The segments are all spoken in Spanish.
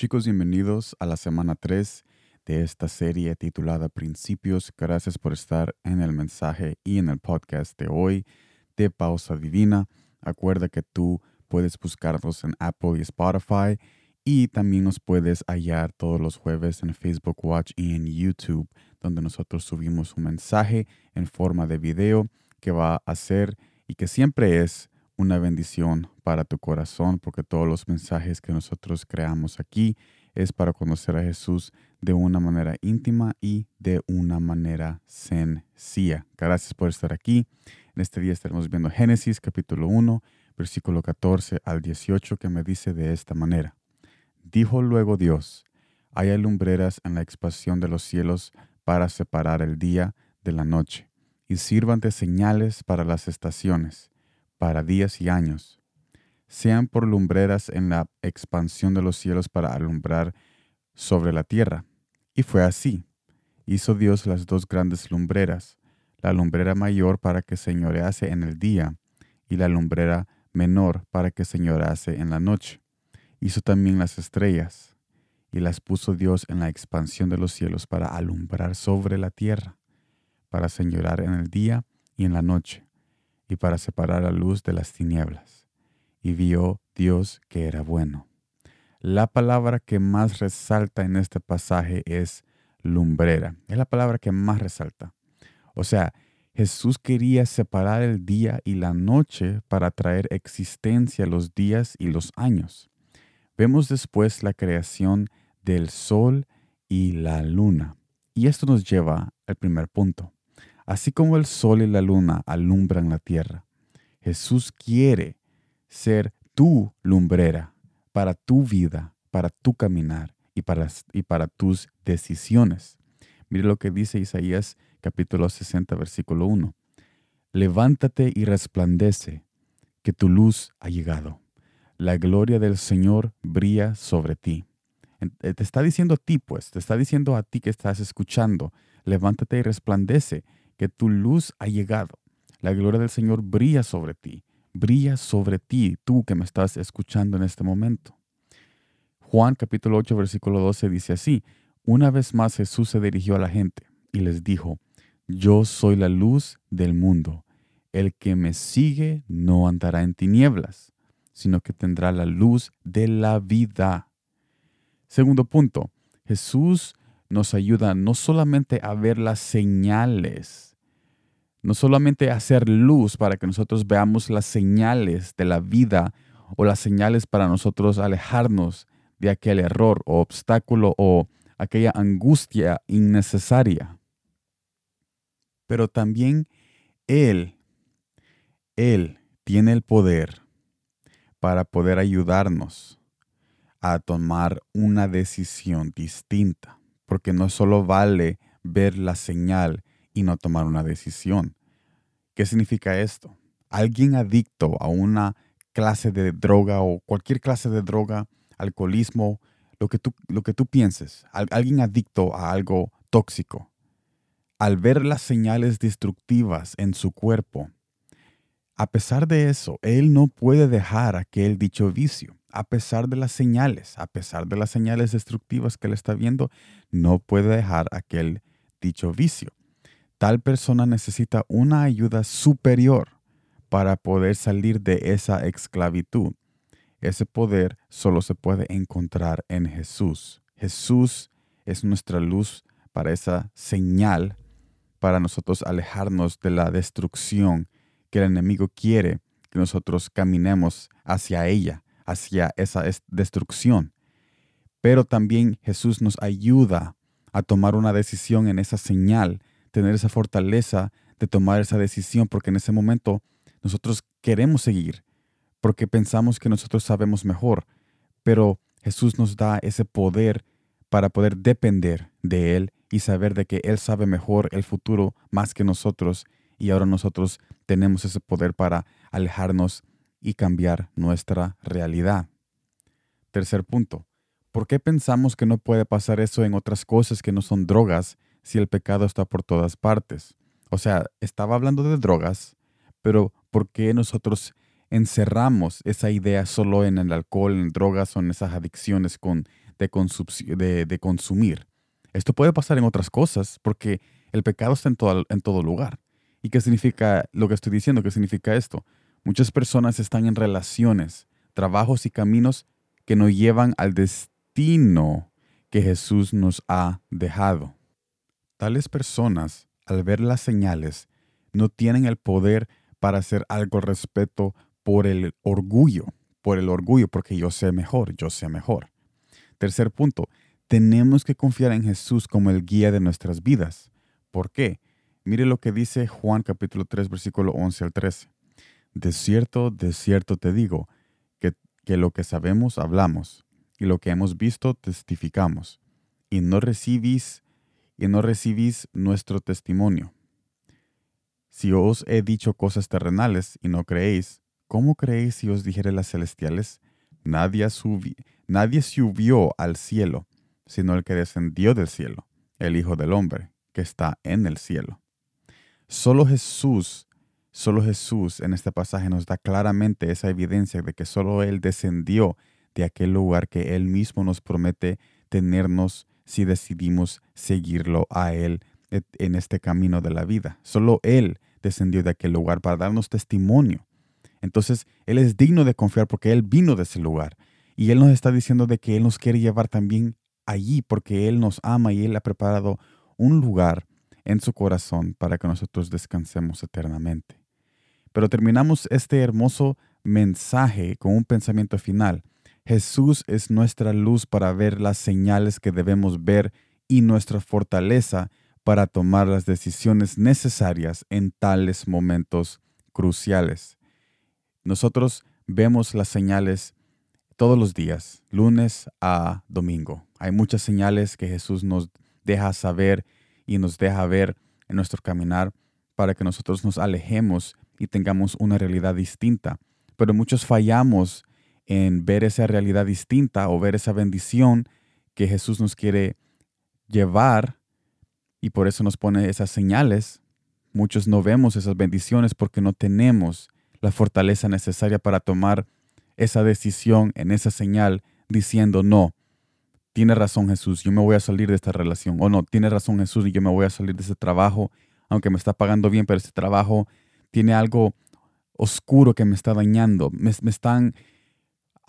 Chicos, bienvenidos a la semana 3 de esta serie titulada Principios. Gracias por estar en el mensaje y en el podcast de hoy de Pausa Divina. Acuerda que tú puedes buscarnos en Apple y Spotify y también nos puedes hallar todos los jueves en Facebook Watch y en YouTube, donde nosotros subimos un mensaje en forma de video que va a ser y que siempre es una bendición para tu corazón, porque todos los mensajes que nosotros creamos aquí es para conocer a Jesús de una manera íntima y de una manera sencilla. Gracias por estar aquí. En este día estaremos viendo Génesis capítulo 1, versículo 14 al 18, que me dice de esta manera. Dijo luego Dios, hay lumbreras en la expansión de los cielos para separar el día de la noche, y sirvan de señales para las estaciones para días y años, sean por lumbreras en la expansión de los cielos para alumbrar sobre la tierra. Y fue así. Hizo Dios las dos grandes lumbreras, la lumbrera mayor para que señorease en el día, y la lumbrera menor para que señorease en la noche. Hizo también las estrellas, y las puso Dios en la expansión de los cielos para alumbrar sobre la tierra, para señorar en el día y en la noche y para separar la luz de las tinieblas. Y vio Dios que era bueno. La palabra que más resalta en este pasaje es lumbrera. Es la palabra que más resalta. O sea, Jesús quería separar el día y la noche para traer existencia los días y los años. Vemos después la creación del sol y la luna. Y esto nos lleva al primer punto. Así como el sol y la luna alumbran la tierra, Jesús quiere ser tu lumbrera para tu vida, para tu caminar y para, tus decisiones. Mire lo que dice Isaías capítulo 60, versículo 1. Levántate y resplandece, que tu luz ha llegado. La gloria del Señor brilla sobre ti. Eh, te está diciendo a ti, pues, te está diciendo a ti que estás escuchando, levántate y resplandece, que tu luz ha llegado. La gloria del Señor brilla sobre ti, brilla sobre ti, tú que me estás escuchando en este momento. Juan capítulo 8 versículo 12 dice así, una vez más Jesús se dirigió a la gente y les dijo, yo soy la luz del mundo. El que me sigue no andará en tinieblas, sino que tendrá la luz de la vida. Segundo punto, Jesús nos ayuda no solamente a ver las señales no solamente hacer luz para que nosotros veamos las señales de la vida o las señales para nosotros alejarnos de aquel error o obstáculo o aquella angustia innecesaria. Pero también Él, Él tiene el poder para poder ayudarnos a tomar una decisión distinta, porque no solo vale ver la señal, y no tomar una decisión. ¿Qué significa esto? Alguien adicto a una clase de droga o cualquier clase de droga, alcoholismo, lo que tú, lo que tú pienses, alguien adicto a algo tóxico, al ver las señales destructivas en su cuerpo, a pesar de eso, él no puede dejar aquel dicho vicio. A pesar de las señales, a pesar de las señales destructivas que él está viendo, no puede dejar aquel dicho vicio tal persona necesita una ayuda superior para poder salir de esa esclavitud. Ese poder solo se puede encontrar en Jesús. Jesús es nuestra luz para esa señal, para nosotros alejarnos de la destrucción que el enemigo quiere que nosotros caminemos hacia ella, hacia esa destrucción. Pero también Jesús nos ayuda a tomar una decisión en esa señal tener esa fortaleza de tomar esa decisión, porque en ese momento nosotros queremos seguir, porque pensamos que nosotros sabemos mejor, pero Jesús nos da ese poder para poder depender de Él y saber de que Él sabe mejor el futuro más que nosotros y ahora nosotros tenemos ese poder para alejarnos y cambiar nuestra realidad. Tercer punto, ¿por qué pensamos que no puede pasar eso en otras cosas que no son drogas si el pecado está por todas partes? O sea, estaba hablando de drogas, pero ¿por qué nosotros encerramos esa idea solo en el alcohol, en drogas o en esas adicciones de, consumir. Esto puede pasar en otras cosas porque el pecado está en todo, en todo lugar. ¿Y qué significa lo que estoy diciendo? ¿Qué significa esto? Muchas personas están en relaciones, trabajos y caminos que nos llevan al destino que Jesús nos ha dejado. Tales personas, al ver las señales, no tienen el poder para hacer algo al respecto por el orgullo, por el orgullo, porque yo sé mejor, yo sé mejor. Tercer punto, tenemos que confiar en Jesús como el guía de nuestras vidas. ¿Por qué? Mire lo que dice Juan capítulo 3, versículo 11 al 13. De cierto, de cierto te digo, que, que lo que sabemos hablamos, y lo que hemos visto testificamos, y no recibís, y no recibís nuestro testimonio. Si os he dicho cosas terrenales y no creéis, ¿cómo creéis si os dijere las celestiales? Nadie, nadie subió al cielo, sino el que descendió del cielo, el Hijo del Hombre, que está en el cielo. Solo Jesús, solo Jesús en este pasaje nos da claramente esa evidencia de que solo Él descendió de aquel lugar que Él mismo nos promete tenernos si decidimos seguirlo a Él en este camino de la vida. Solo Él descendió de aquel lugar para darnos testimonio. Entonces, Él es digno de confiar porque Él vino de ese lugar. Y Él nos está diciendo de que Él nos quiere llevar también allí porque Él nos ama y Él ha preparado un lugar en su corazón para que nosotros descansemos eternamente. Pero terminamos este hermoso mensaje con un pensamiento final. Jesús es nuestra luz para ver las señales que debemos ver y nuestra fortaleza para tomar las decisiones necesarias en tales momentos cruciales. Nosotros vemos las señales todos los días, lunes a domingo. Hay muchas señales que Jesús nos deja saber y nos deja ver en nuestro caminar para que nosotros nos alejemos y tengamos una realidad distinta. Pero muchos fallamos en ver esa realidad distinta o ver esa bendición que Jesús nos quiere llevar y por eso nos pone esas señales. Muchos no vemos esas bendiciones porque no tenemos la fortaleza necesaria para tomar esa decisión en esa señal diciendo no, tiene razón Jesús, yo me voy a salir de esta relación. O no, tiene razón Jesús y yo me voy a salir de ese trabajo, aunque me está pagando bien, pero ese trabajo tiene algo oscuro que me está dañando. Me, me están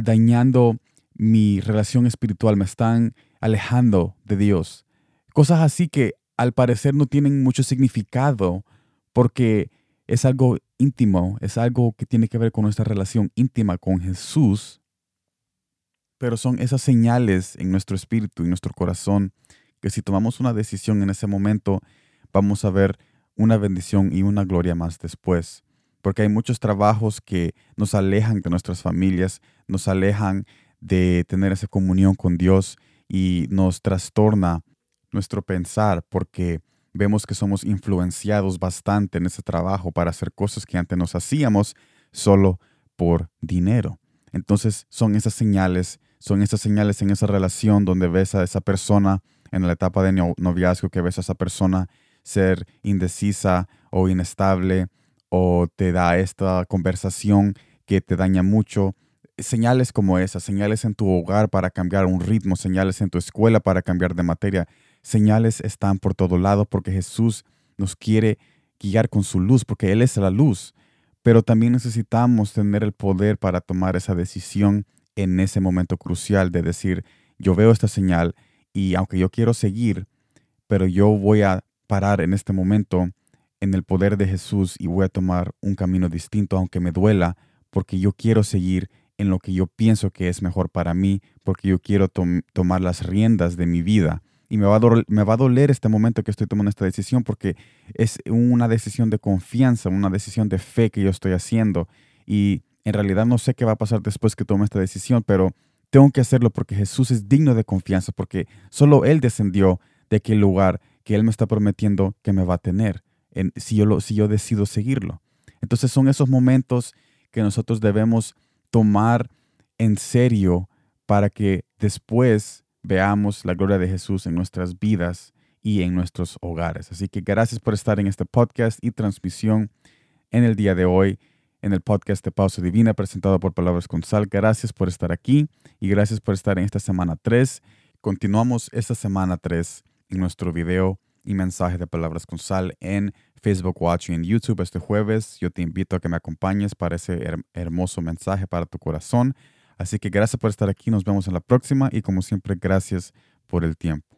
dañando mi relación espiritual, me están alejando de Dios. Cosas así que al parecer no tienen mucho significado porque es algo íntimo, es algo que tiene que ver con nuestra relación íntima con Jesús pero son esas señales en nuestro espíritu y nuestro corazón que si tomamos una decisión en ese momento, vamos a ver una bendición y una gloria más después. Porque hay muchos trabajos que nos alejan de nuestras familias, nos alejan de tener esa comunión con Dios y nos trastorna nuestro pensar porque vemos que somos influenciados bastante en ese trabajo para hacer cosas que antes nos hacíamos solo por dinero. Entonces son esas señales son esas señales en esa relación donde ves a esa persona en la etapa de noviazgo, que ves a esa persona ser indecisa o inestable o te da esta conversación que te daña mucho. Señales como esas, señales en tu hogar para cambiar un ritmo, señales en tu escuela para cambiar de materia, señales están por todo lado porque Jesús nos quiere guiar con su luz, porque Él es la luz. Pero también necesitamos tener el poder para tomar esa decisión en ese momento crucial de decir, yo veo esta señal y aunque yo quiero seguir, pero yo voy a parar en este momento en el poder de Jesús y voy a tomar un camino distinto, aunque me duela, porque yo quiero seguir en lo que yo pienso que es mejor para mí, porque yo quiero tomar las riendas de mi vida. Y me va, a me va a doler este momento que estoy tomando esta decisión porque es una decisión de confianza, una decisión de fe que yo estoy haciendo. Y en realidad no sé qué va a pasar después que tome esta decisión, pero tengo que hacerlo porque Jesús es digno de confianza, porque solo Él descendió de aquel lugar que Él me está prometiendo que me va a tener si, yo lo, si yo decido seguirlo. Entonces son esos momentos que nosotros debemos tomar en serio para que después veamos la gloria de Jesús en nuestras vidas y en nuestros hogares. Así que gracias por estar en este podcast y transmisión en el día de hoy. en el podcast de Pausa Divina presentado por Palabras con Sal. Gracias por estar aquí y gracias por estar en esta semana 3. Continuamos esta semana 3 en nuestro video y mensaje de Palabras con Sal en Facebook Watch y en YouTube este jueves. Yo te invito a que me acompañes para ese hermoso mensaje para tu corazón. Así que gracias por estar aquí. Nos vemos en la próxima y como siempre, gracias por el tiempo.